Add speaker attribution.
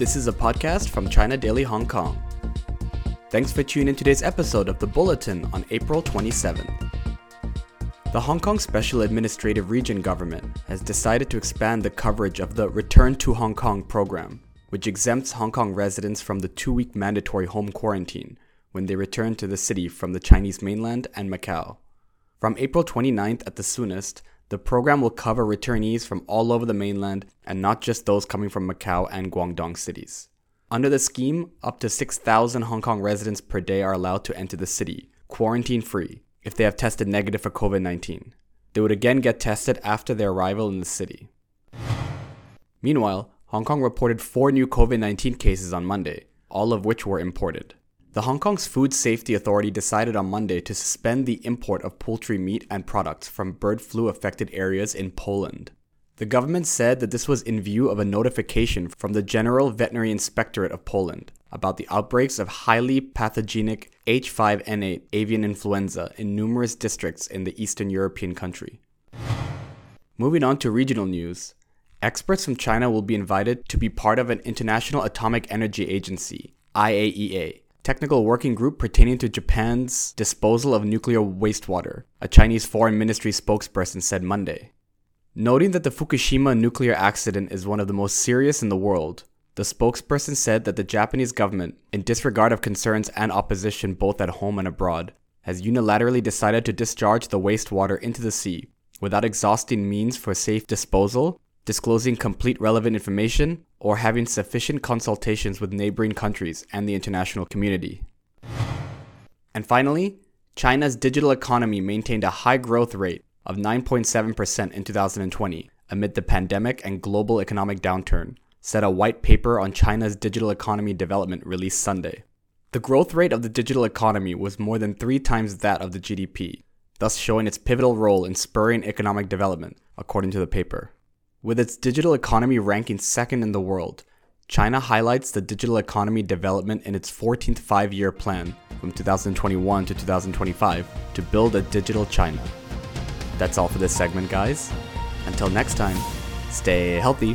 Speaker 1: This is a podcast from China Daily Hong Kong. Thanks for tuning in today's episode of The Bulletin on April 27th. The Hong Kong Special Administrative Region government has decided to expand the coverage of the Return to Hong Kong program, which exempts Hong Kong residents from the two week mandatory home quarantine when they return to the city from the Chinese mainland and Macau. From April 29th at the soonest, the program will cover returnees from all over the mainland and not just those coming from Macau and Guangdong cities. Under the scheme, up to 6,000 Hong Kong residents per day are allowed to enter the city, quarantine free, if they have tested negative for COVID 19. They would again get tested after their arrival in the city. Meanwhile, Hong Kong reported four new COVID 19 cases on Monday, all of which were imported. The Hong Kong's Food Safety Authority decided on Monday to suspend the import of poultry meat and products from bird flu affected areas in Poland. The government said that this was in view of a notification from the General Veterinary Inspectorate of Poland about the outbreaks of highly pathogenic H5N8 avian influenza in numerous districts in the Eastern European country. Moving on to regional news, experts from China will be invited to be part of an International Atomic Energy Agency, IAEA, technical working group pertaining to Japan's disposal of nuclear wastewater, a Chinese foreign ministry spokesperson said Monday. Noting that the Fukushima nuclear accident is one of the most serious in the world, the spokesperson said that the Japanese government, in disregard of concerns and opposition both at home and abroad, has unilaterally decided to discharge the wastewater into the sea without exhausting means for safe disposal, disclosing complete relevant information, or having sufficient consultations with neighboring countries and the international community. And finally, China's digital economy maintained a high growth rate of 9.7% in 2020 amid the pandemic and global economic downturn, said a white paper on China's digital economy development released Sunday. The growth rate of the digital economy was more than three times that of the GDP, thus showing its pivotal role in spurring economic development, according to the paper. With its digital economy ranking second in the world, China highlights the digital economy development in its 14th five year plan from 2021 to 2025 to build a digital China. That's all for this segment, guys. Until next time, stay healthy.